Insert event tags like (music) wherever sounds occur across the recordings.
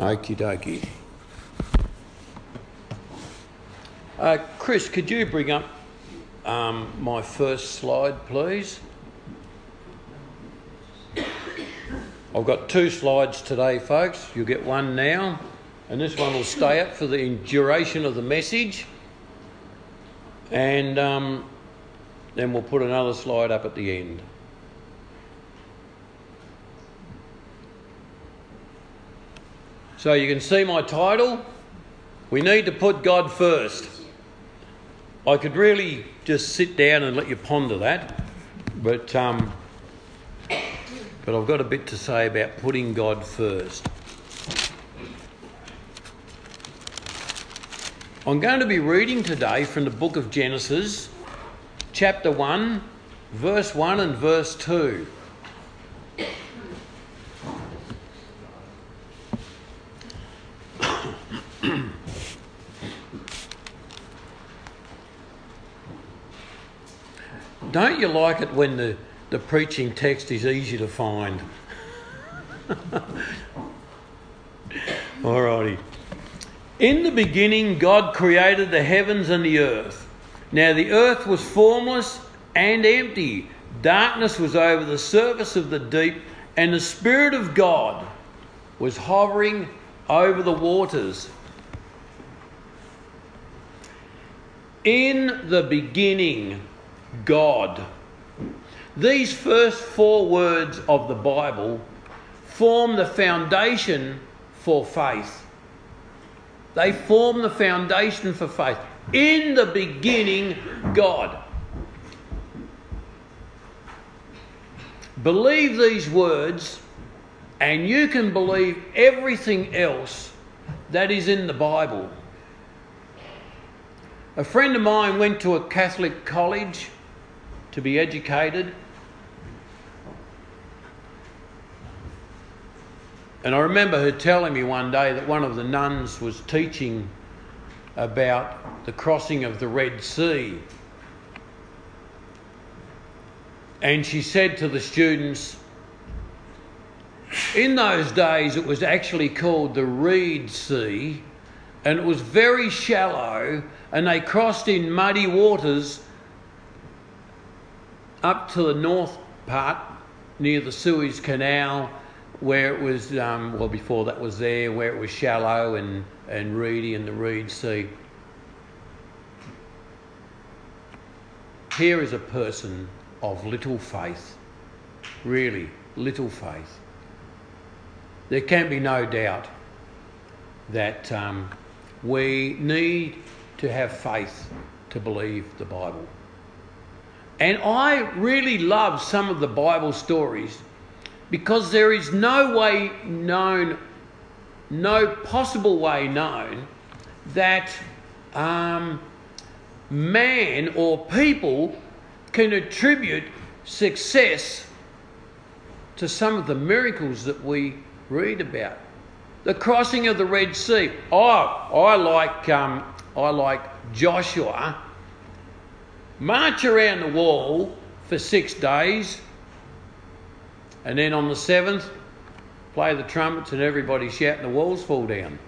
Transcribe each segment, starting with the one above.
Okie dokie. Uh, Chris, could you bring up um, my first slide, please? I've got two slides today, folks. You'll get one now, and this one will stay up for the duration of the message. And um, then we'll put another slide up at the end. So you can see my title. We need to put God first. I could really just sit down and let you ponder that, but um, but I've got a bit to say about putting God first. I'm going to be reading today from the book of Genesis, chapter 1, verse 1 and verse 2. Don't you like it when the, the preaching text is easy to find? (laughs) Alrighty. In the beginning, God created the heavens and the earth. Now the earth was formless and empty. Darkness was over the surface of the deep, and the Spirit of God was hovering over the waters. In the beginning, God. These first four words of the Bible form the foundation for faith. They form the foundation for faith. In the beginning, God. Believe these words, and you can believe everything else that is in the Bible. A friend of mine went to a Catholic college to be educated. And I remember her telling me one day that one of the nuns was teaching about the crossing of the Red Sea. And she said to the students, in those days it was actually called the Reed Sea, and it was very shallow, and they crossed in muddy waters up to the north part near the Suez Canal, where it was, um, well, before that was there, where it was shallow and, and reedy in the Reed Sea. Here is a person of little faith, really, little faith. There can be no doubt that um, we need to have faith to believe the Bible. And I really love some of the Bible stories because there is no way known, no possible way known that um, man or people can attribute success to some of the miracles that we read about. The crossing of the Red Sea. Oh, I like, um, I like Joshua march around the wall for six days, and then on the seventh, play the trumpets and everybody shout and the walls fall down.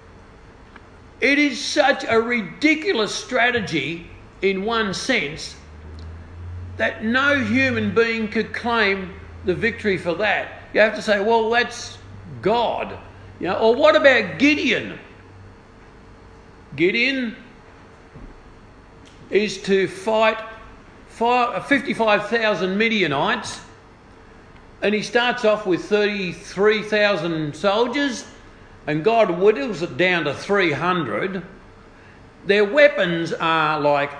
It is such a ridiculous strategy in one sense that no human being could claim the victory for that. You have to say, well, that's God. You know, or what about Gideon? Gideon is to fight 55,000 Midianites, and he starts off with 33,000 soldiers, and God whittles it down to 300. Their weapons are like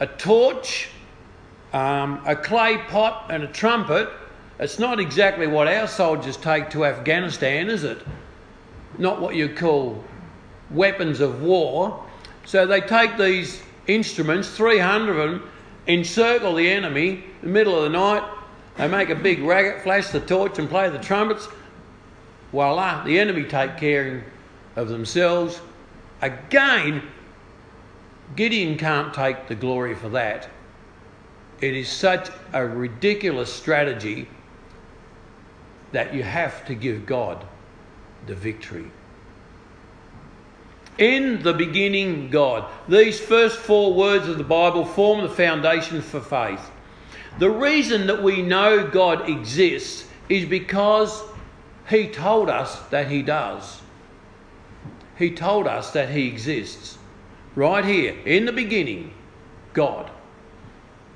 a torch, um, a clay pot, and a trumpet. It's not exactly what our soldiers take to Afghanistan, is it? Not what you call weapons of war. So they take these instruments, 300 of them, encircle the enemy in the middle of the night. They make a big racket, flash the torch, and play the trumpets. Voila, the enemy take care of themselves. Again, Gideon can't take the glory for that. It is such a ridiculous strategy that you have to give God the victory. In the beginning, God. These first four words of the Bible form the foundation for faith. The reason that we know God exists is because He told us that He does. He told us that He exists. Right here, in the beginning, God.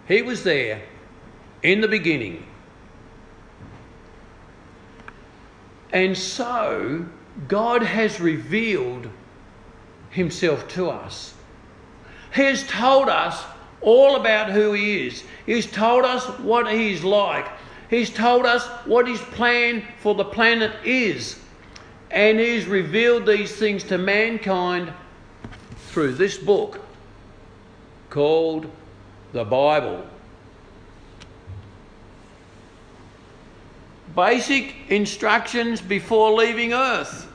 He was there in the beginning. And so, God has revealed Himself to us. He has told us all about who He is. He's told us what He's like. He's told us what His plan for the planet is. And He's revealed these things to mankind through this book called the Bible. Basic instructions before leaving earth.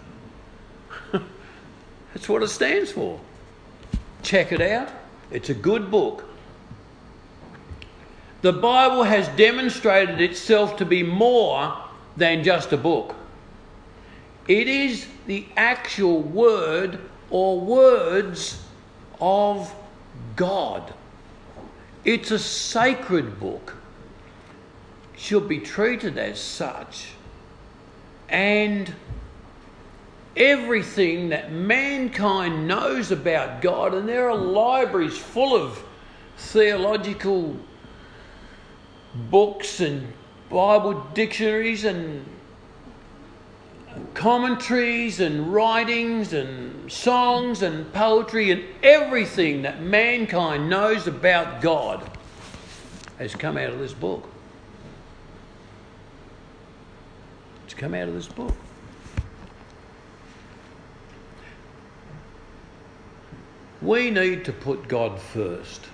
That's what it stands for. Check it out. It's a good book. The Bible has demonstrated itself to be more than just a book. It is the actual word or words of God. It's a sacred book, should be treated as such. And everything that mankind knows about God, and there are libraries full of theological books and Bible dictionaries and commentaries and writings and songs and poetry and everything that mankind knows about God has come out of this book. It's come out of this book. We need to put God first.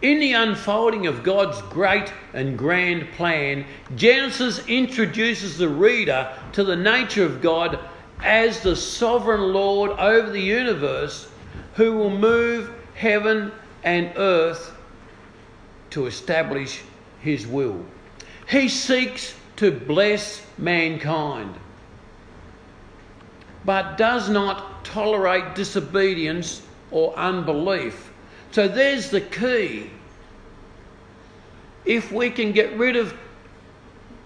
In the unfolding of God's great and grand plan, Genesis introduces the reader to the nature of God as the sovereign Lord over the universe who will move heaven and earth to establish his will. He seeks to bless mankind, but does not tolerate disobedience or unbelief. So there's the key. If we can get rid of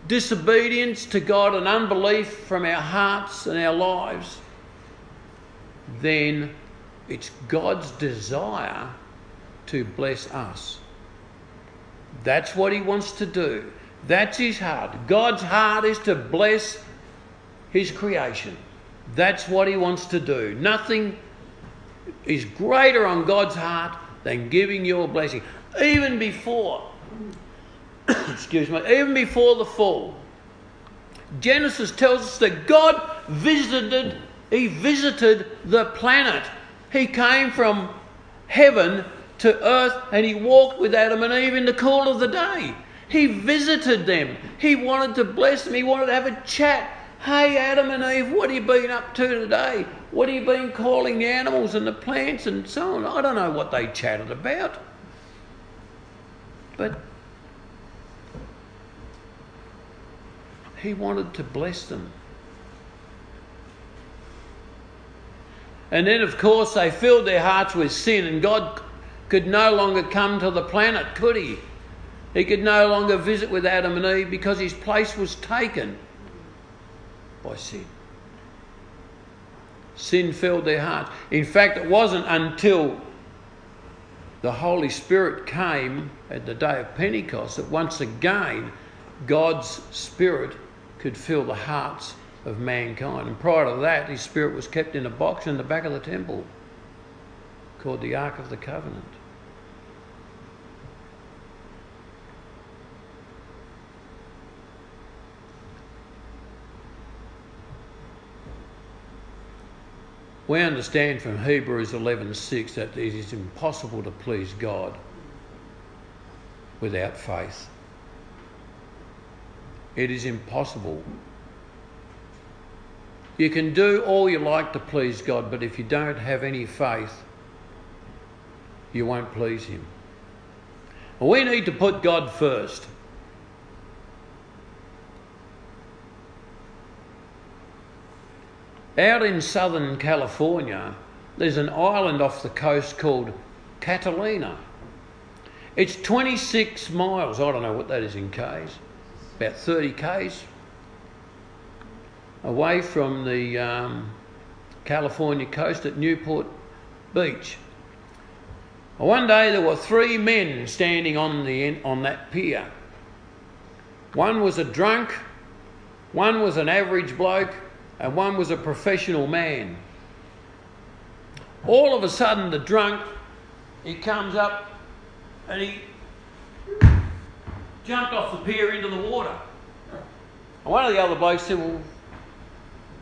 disobedience to God and unbelief from our hearts and our lives, then it's God's desire to bless us. That's what He wants to do. That's His heart. God's heart is to bless His creation. That's what He wants to do. Nothing is greater on God's heart than giving you a blessing. Even before, (coughs) excuse me, even before the fall, Genesis tells us that God visited, He visited the planet. He came from heaven to earth and He walked with Adam and Eve in the cool of the day. He visited them. He wanted to bless them. He wanted to have a chat. Hey, Adam and Eve, what have you been up to today? What have you been calling the animals and the plants and so on? I don't know what they chatted about. But he wanted to bless them. And then, of course, they filled their hearts with sin, and God could no longer come to the planet, could he? He could no longer visit with Adam and Eve because his place was taken by sin. Sin filled their hearts. In fact, it wasn't until the Holy Spirit came at the day of Pentecost that once again God's Spirit could fill the hearts of mankind. And prior to that, His Spirit was kept in a box in the back of the temple called the Ark of the Covenant. We understand from Hebrews 11:6 that it is impossible to please God without faith. It is impossible. You can do all you like to please God, but if you don't have any faith, you won't please Him. We need to put God first. Out in southern California, there's an island off the coast called Catalina. It's 26 miles, I don't know what that is in Ks, about 30 Ks away from the um, California coast at Newport Beach. One day there were three men standing on, the, on that pier. One was a drunk, one was an average bloke, and one was a professional man. All of a sudden, the drunk, he comes up and he jumped off the pier into the water. And one of the other blokes said, Well,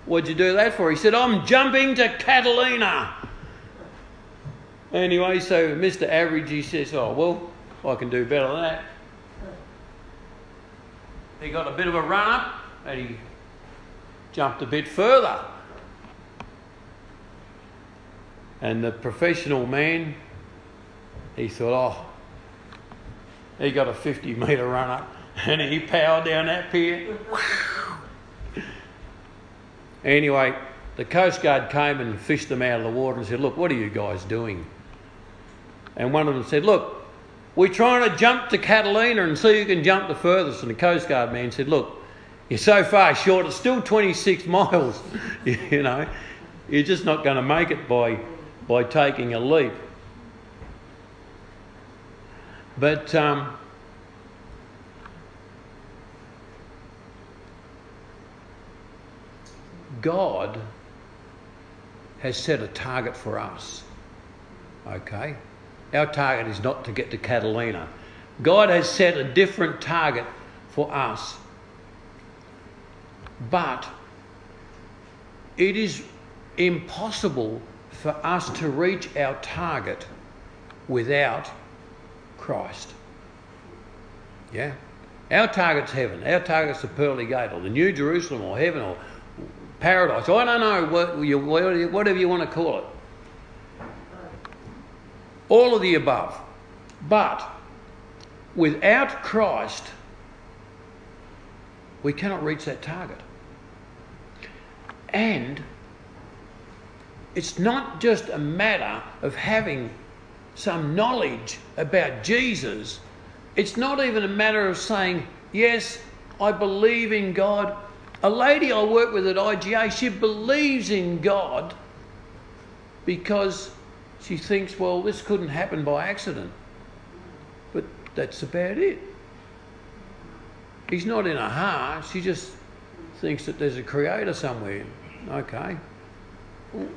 what'd you do that for? He said, I'm jumping to Catalina. Anyway, so Mr. Average, he says, Oh, well, I can do better than that. He got a bit of a run up and he jumped a bit further. And the professional man, he thought, oh, he got a 50 metre run up (laughs) and he powered down that pier. (laughs) anyway, the Coast Guard came and fished them out of the water and said, Look, what are you guys doing? And one of them said, Look, we're trying to jump to Catalina and see who can jump the furthest. And the Coast Guard man said, Look, you're so far short, it's still 26 (laughs) miles. you know, you're just not going to make it by, by taking a leap. But um, God has set a target for us. Okay? Our target is not to get to Catalina. God has set a different target for us. But it is impossible for us to reach our target without Christ. Yeah? Our target's heaven. Our target's the pearly gate or the New Jerusalem or heaven or paradise. I don't know what you, whatever you want to call it. All of the above. But without Christ, we cannot reach that target. And it's not just a matter of having some knowledge about Jesus. It's not even a matter of saying, Yes, I believe in God. A lady I work with at IGA, she believes in God because she thinks, well, this couldn't happen by accident. But that's about it. He's not in a heart, she just thinks that there's a creator somewhere. Okay. Well,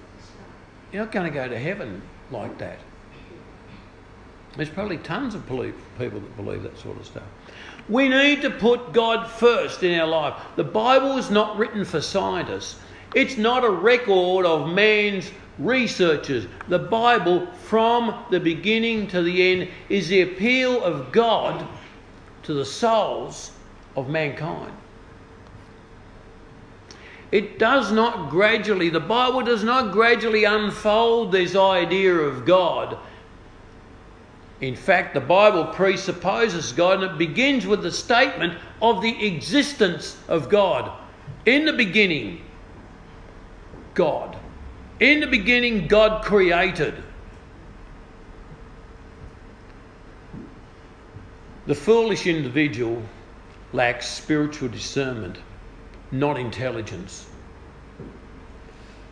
you're not going to go to heaven like that. There's probably tons of people that believe that sort of stuff. We need to put God first in our life. The Bible is not written for scientists. It's not a record of man's researchers. The Bible, from the beginning to the end, is the appeal of God to the souls of mankind. It does not gradually, the Bible does not gradually unfold this idea of God. In fact, the Bible presupposes God and it begins with the statement of the existence of God. In the beginning, God. In the beginning, God created. The foolish individual lacks spiritual discernment not intelligence.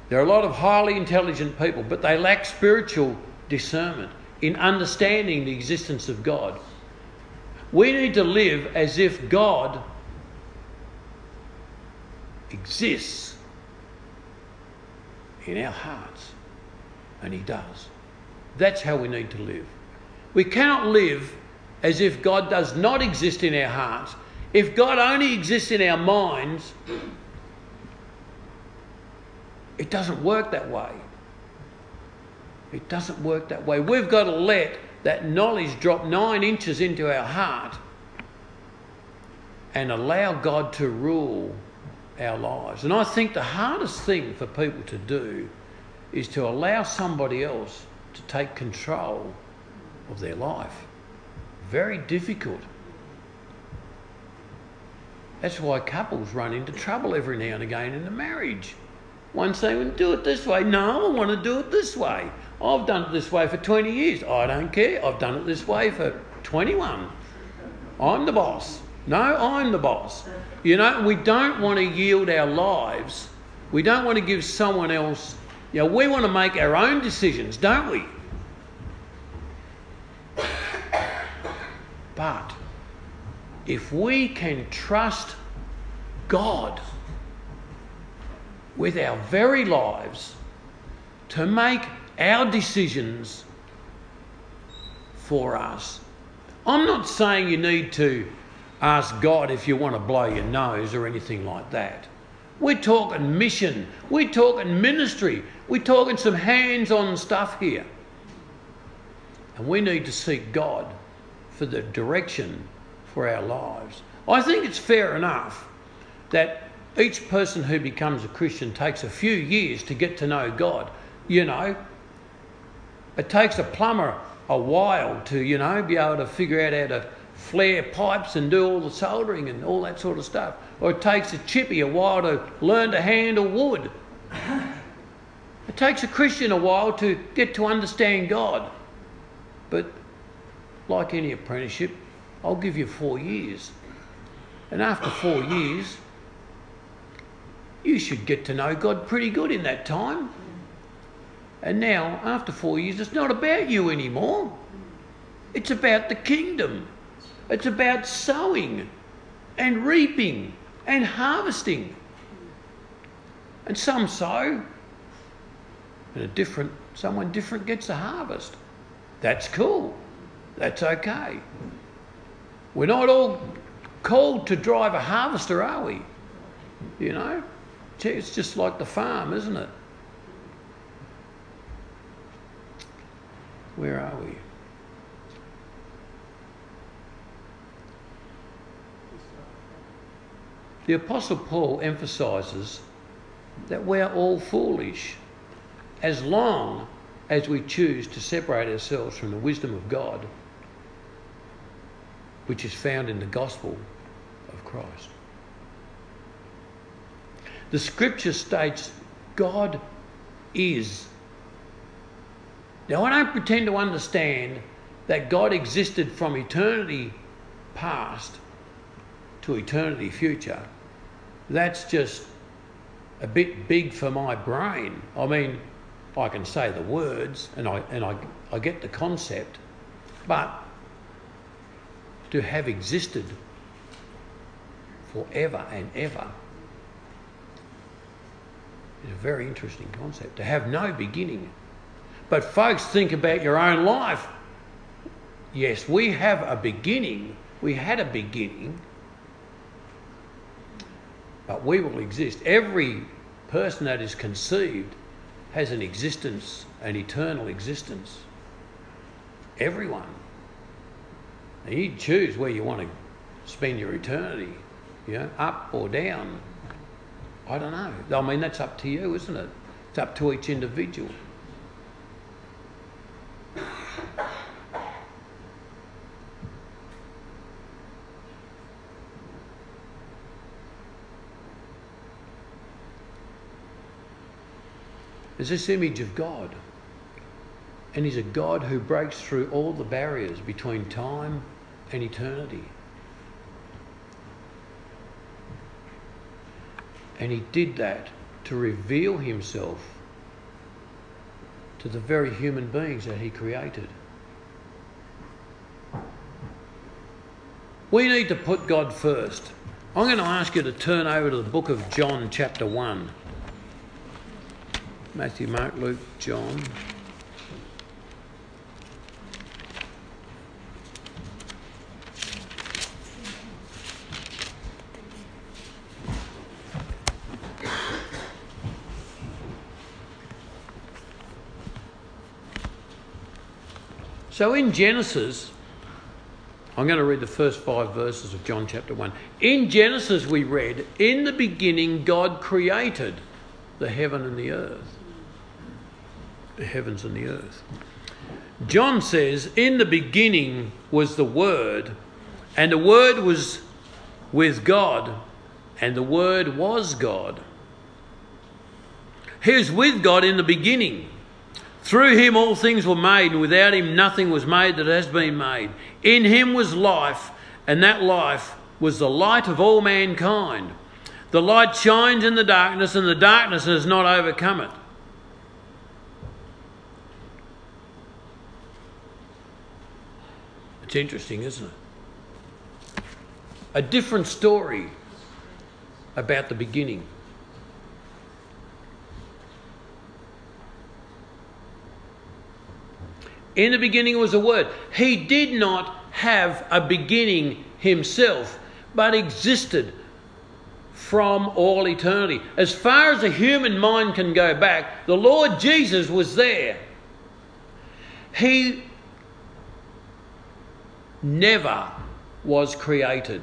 There are a lot of highly intelligent people, but they lack spiritual discernment in understanding the existence of God. We need to live as if God exists in our hearts, and He does. That's how we need to live. We cannot live as if God does not exist in our hearts if God only exists in our minds, it doesn't work that way. It doesn't work that way. We've got to let that knowledge drop nine inches into our heart and allow God to rule our lives. And I think the hardest thing for people to do is to allow somebody else to take control of their life. Very difficult. That's why couples run into trouble every now and again in a marriage. One saying, do it this way. No, I want to do it this way. I've done it this way for 20 years. I don't care. I've done it this way for 21. I'm the boss. No, I'm the boss. You know, we don't want to yield our lives. We don't want to give someone else, you know, we want to make our own decisions, don't we? But if we can trust God with our very lives to make our decisions for us. I'm not saying you need to ask God if you want to blow your nose or anything like that. We're talking mission, we're talking ministry, we're talking some hands on stuff here. And we need to seek God for the direction for our lives. I think it's fair enough that each person who becomes a Christian takes a few years to get to know God. You know, it takes a plumber a while to, you know, be able to figure out how to flare pipes and do all the soldering and all that sort of stuff. Or it takes a chippy a while to learn to handle wood. It takes a Christian a while to get to understand God. But like any apprenticeship, I'll give you four years. And after four years, you should get to know God pretty good in that time. And now, after four years, it's not about you anymore. It's about the kingdom. It's about sowing and reaping and harvesting. And some sow, and a different someone different gets a harvest. That's cool. That's okay. We're not all called to drive a harvester, are we? You know? It's just like the farm, isn't it? Where are we? The Apostle Paul emphasises that we're all foolish as long as we choose to separate ourselves from the wisdom of God, which is found in the gospel of Christ. The scripture states God is. Now, I don't pretend to understand that God existed from eternity past to eternity future. That's just a bit big for my brain. I mean, I can say the words and I, and I, I get the concept, but to have existed forever and ever is a very interesting concept. To have no beginning. But, folks, think about your own life. Yes, we have a beginning. We had a beginning. But we will exist. Every person that is conceived has an existence, an eternal existence. Everyone. You choose where you want to spend your eternity, you know, up or down. I don't know. I mean, that's up to you, isn't it? It's up to each individual. There's this image of God. And He's a God who breaks through all the barriers between time and eternity. And he did that to reveal himself to the very human beings that he created. We need to put God first. I'm going to ask you to turn over to the book of John, chapter 1. Matthew, Mark, Luke, John. So in Genesis, I'm going to read the first five verses of John chapter 1. In Genesis, we read, In the beginning, God created the heaven and the earth. The heavens and the earth. John says, In the beginning was the Word, and the Word was with God, and the Word was God. He was with God in the beginning. Through him all things were made, and without him nothing was made that has been made. In him was life, and that life was the light of all mankind. The light shines in the darkness, and the darkness has not overcome it. It's interesting, isn't it? A different story about the beginning. In the beginning was a word. He did not have a beginning himself, but existed from all eternity. As far as a human mind can go back, the Lord Jesus was there. He never was created.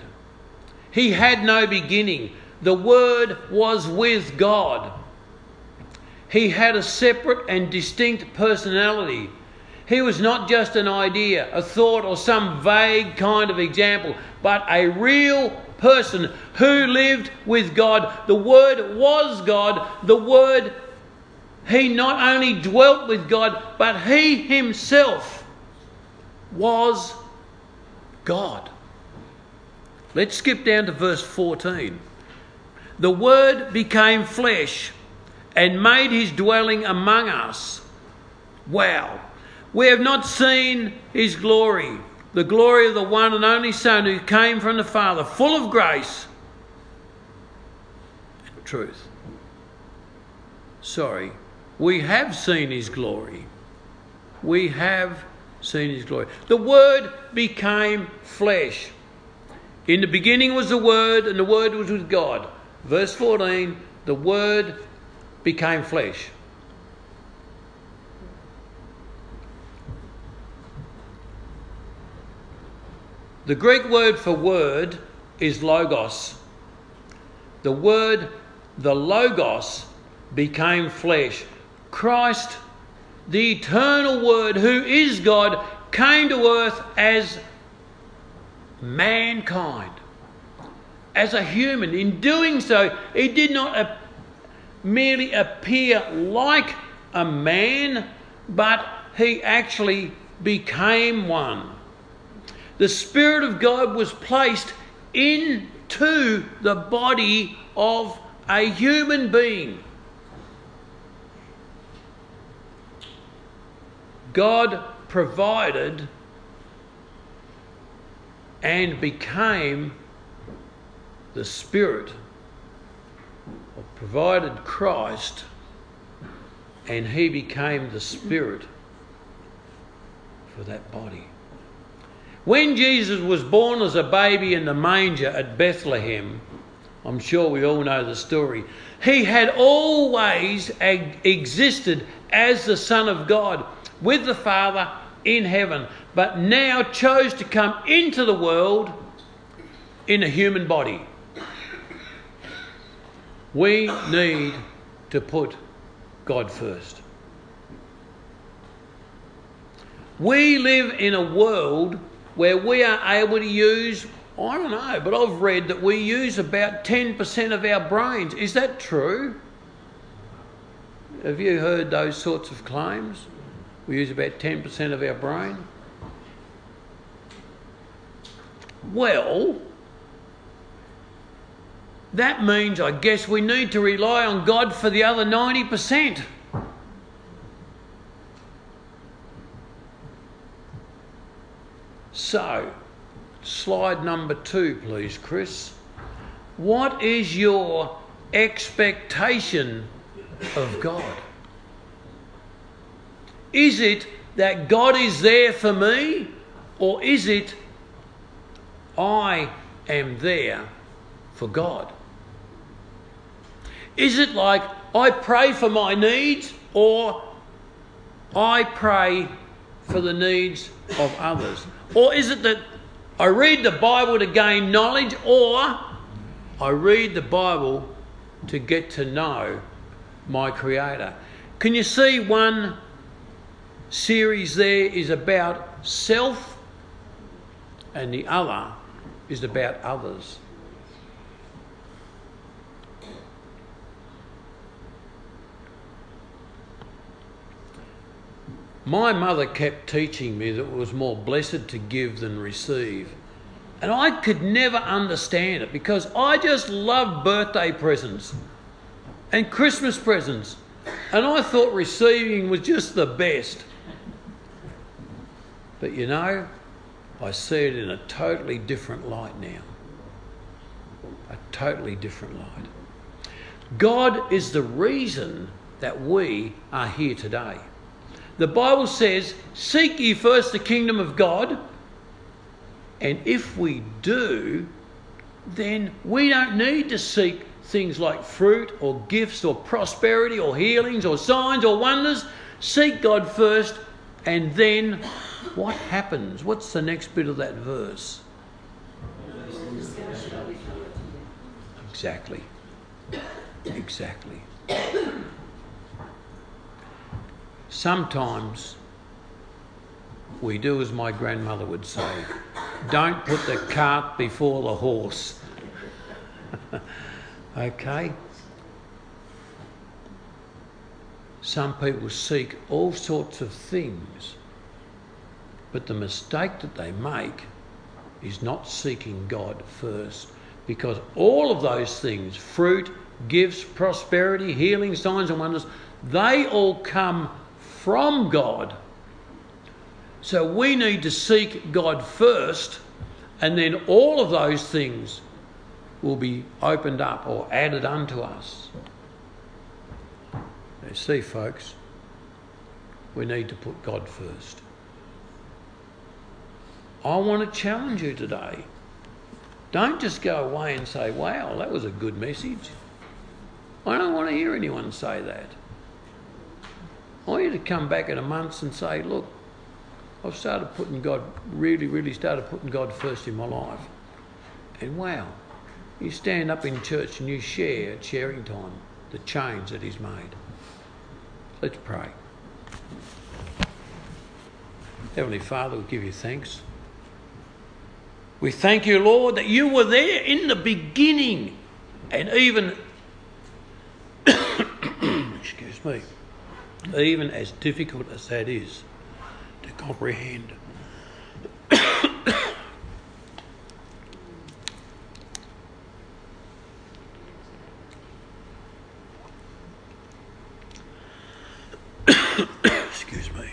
He had no beginning. The Word was with God. He had a separate and distinct personality. He was not just an idea, a thought, or some vague kind of example, but a real person who lived with God. The Word was God. The Word, He not only dwelt with God, but He Himself was God. Let's skip down to verse 14. The Word became flesh and made his dwelling among us. Wow. We have not seen his glory, the glory of the one and only Son who came from the Father, full of grace and truth. Sorry, we have seen his glory. We have seen his glory. The Word became flesh. In the beginning was the Word, and the Word was with God. Verse 14 the Word became flesh. The Greek word for word is logos. The word, the logos, became flesh. Christ the eternal Word, who is God, came to earth as mankind, as a human. In doing so, he did not merely appear like a man, but he actually became one. The Spirit of God was placed into the body of a human being. God provided and became the Spirit, or provided Christ, and He became the Spirit for that body. When Jesus was born as a baby in the manger at Bethlehem, I'm sure we all know the story, he had always existed as the Son of God with the Father in heaven, but now chose to come into the world in a human body. We need to put God first. We live in a world where we are able to use, I don't know, but I've read that we use about 10% of our brains. Is that true? Have you heard those sorts of claims? We use about 10% of our brain. Well, that means I guess we need to rely on God for the other 90%. So, slide number two, please, Chris. What is your expectation of God? Is it that God is there for me, or is it I am there for God? Is it like I pray for my needs, or I pray for the needs of others? Or is it that I read the Bible to gain knowledge, or I read the Bible to get to know my Creator? Can you see one series there is about self, and the other is about others. My mother kept teaching me that it was more blessed to give than receive. And I could never understand it because I just love birthday presents and Christmas presents. And I thought receiving was just the best. But you know, I see it in a totally different light now. A totally different light. God is the reason that we are here today. The Bible says, Seek ye first the kingdom of God. And if we do, then we don't need to seek things like fruit or gifts or prosperity or healings or signs or wonders. Seek God first, and then what happens? What's the next bit of that verse? Exactly. Exactly. Sometimes we do as my grandmother would say don't put the cart before the horse. (laughs) okay? Some people seek all sorts of things, but the mistake that they make is not seeking God first because all of those things fruit, gifts, prosperity, healing, signs, and wonders they all come from God. So we need to seek God first, and then all of those things will be opened up or added unto us. You see, folks, we need to put God first. I want to challenge you today. Don't just go away and say, wow, that was a good message. I don't want to hear anyone say that. I want you to come back in a month and say, look, I've started putting God, really, really started putting God first in my life. And wow, you stand up in church and you share at sharing time the change that He's made. Let's pray. Heavenly Father, we give you thanks. We thank you, Lord, that you were there in the beginning and even, (coughs) excuse me, even as difficult as that is to comprehend. Excuse me.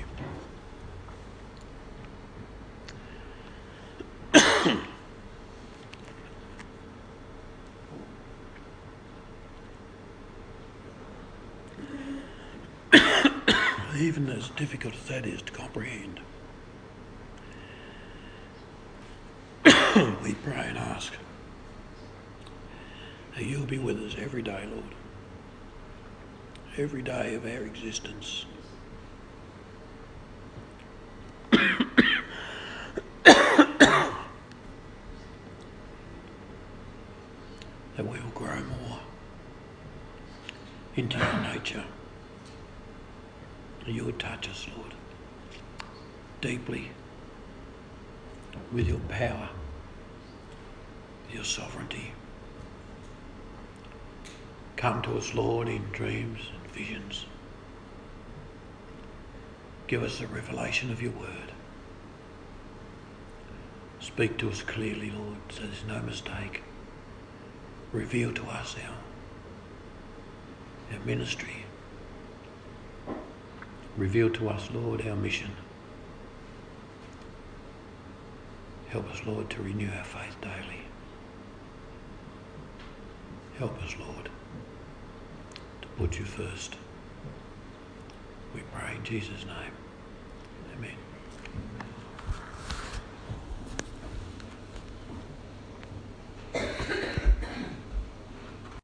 Even as difficult as that is to comprehend. (coughs) we pray and ask that you'll be with us every day, Lord. Every day of our existence. (coughs) that we will grow more into your nature. You would touch us, Lord, deeply with your power, your sovereignty. Come to us, Lord, in dreams and visions. Give us a revelation of your word. Speak to us clearly, Lord, so there's no mistake. Reveal to us our, our ministry. Reveal to us, Lord, our mission. Help us, Lord, to renew our faith daily. Help us, Lord, to put you first. We pray in Jesus' name. Amen.